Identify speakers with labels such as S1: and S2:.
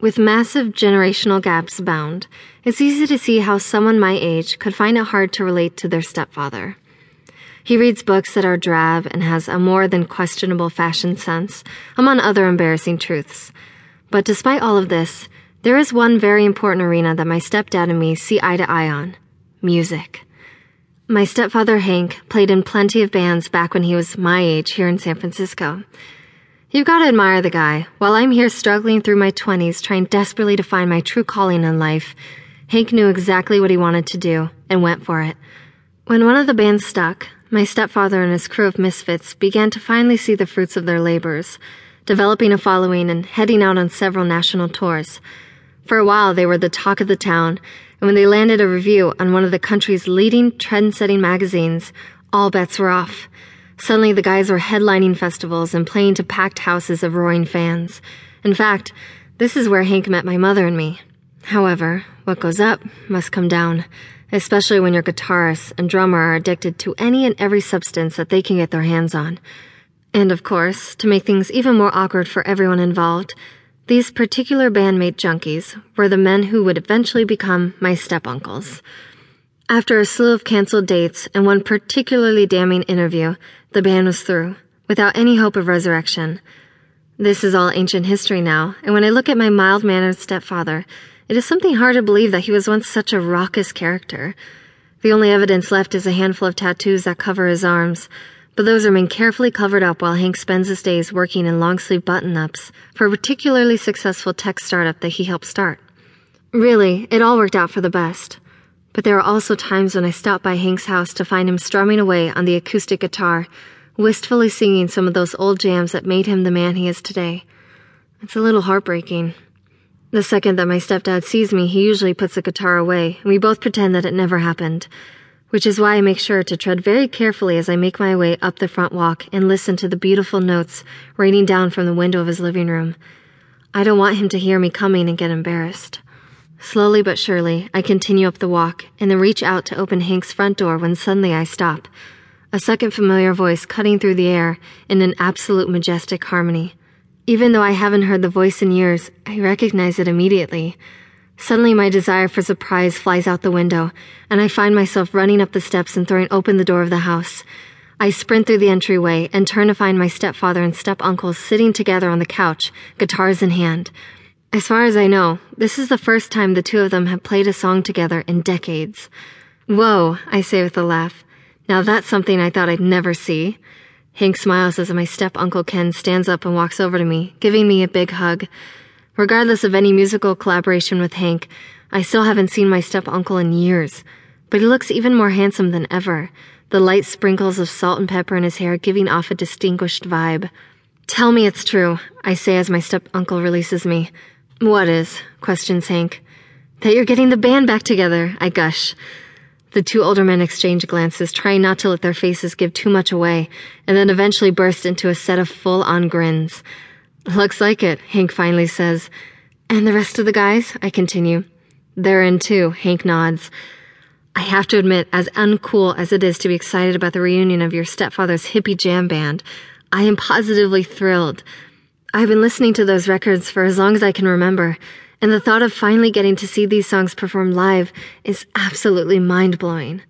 S1: With massive generational gaps bound, it's easy to see how someone my age could find it hard to relate to their stepfather. He reads books that are drab and has a more than questionable fashion sense, among other embarrassing truths. But despite all of this, there is one very important arena that my stepdad and me see eye to eye on music. My stepfather Hank played in plenty of bands back when he was my age here in San Francisco. You've got to admire the guy. While I'm here struggling through my 20s, trying desperately to find my true calling in life, Hank knew exactly what he wanted to do and went for it. When one of the bands stuck, my stepfather and his crew of misfits began to finally see the fruits of their labors, developing a following and heading out on several national tours. For a while, they were the talk of the town, and when they landed a review on one of the country's leading trend setting magazines, all bets were off. Suddenly, the guys were headlining festivals and playing to packed houses of roaring fans. In fact, this is where Hank met my mother and me. However, what goes up must come down, especially when your guitarist and drummer are addicted to any and every substance that they can get their hands on. And of course, to make things even more awkward for everyone involved, these particular bandmate junkies were the men who would eventually become my step uncles. After a slew of canceled dates and one particularly damning interview, the band was through, without any hope of resurrection. This is all ancient history now, and when I look at my mild mannered stepfather, it is something hard to believe that he was once such a raucous character. The only evidence left is a handful of tattoos that cover his arms, but those remain carefully covered up while Hank spends his days working in long sleeve button ups for a particularly successful tech startup that he helped start. Really, it all worked out for the best. But there are also times when I stop by Hank's house to find him strumming away on the acoustic guitar, wistfully singing some of those old jams that made him the man he is today. It's a little heartbreaking. The second that my stepdad sees me, he usually puts the guitar away, and we both pretend that it never happened. Which is why I make sure to tread very carefully as I make my way up the front walk and listen to the beautiful notes raining down from the window of his living room. I don't want him to hear me coming and get embarrassed. Slowly but surely, I continue up the walk and then reach out to open Hank's front door when suddenly I stop. A second familiar voice cutting through the air in an absolute majestic harmony. Even though I haven't heard the voice in years, I recognize it immediately. Suddenly, my desire for surprise flies out the window, and I find myself running up the steps and throwing open the door of the house. I sprint through the entryway and turn to find my stepfather and step uncle sitting together on the couch, guitars in hand. As far as I know, this is the first time the two of them have played a song together in decades. Whoa, I say with a laugh. Now that's something I thought I'd never see. Hank smiles as my step uncle Ken stands up and walks over to me, giving me a big hug. Regardless of any musical collaboration with Hank, I still haven't seen my step uncle in years. But he looks even more handsome than ever, the light sprinkles of salt and pepper in his hair giving off a distinguished vibe. Tell me it's true, I say as my step uncle releases me. What is? questions Hank. That you're getting the band back together, I gush. The two older men exchange glances, trying not to let their faces give too much away, and then eventually burst into a set of full on grins. Looks like it, Hank finally says. And the rest of the guys? I continue. They're in too, Hank nods. I have to admit, as uncool as it is to be excited about the reunion of your stepfather's hippie jam band, I am positively thrilled. I've been listening to those records for as long as I can remember, and the thought of finally getting to see these songs performed live is absolutely mind blowing.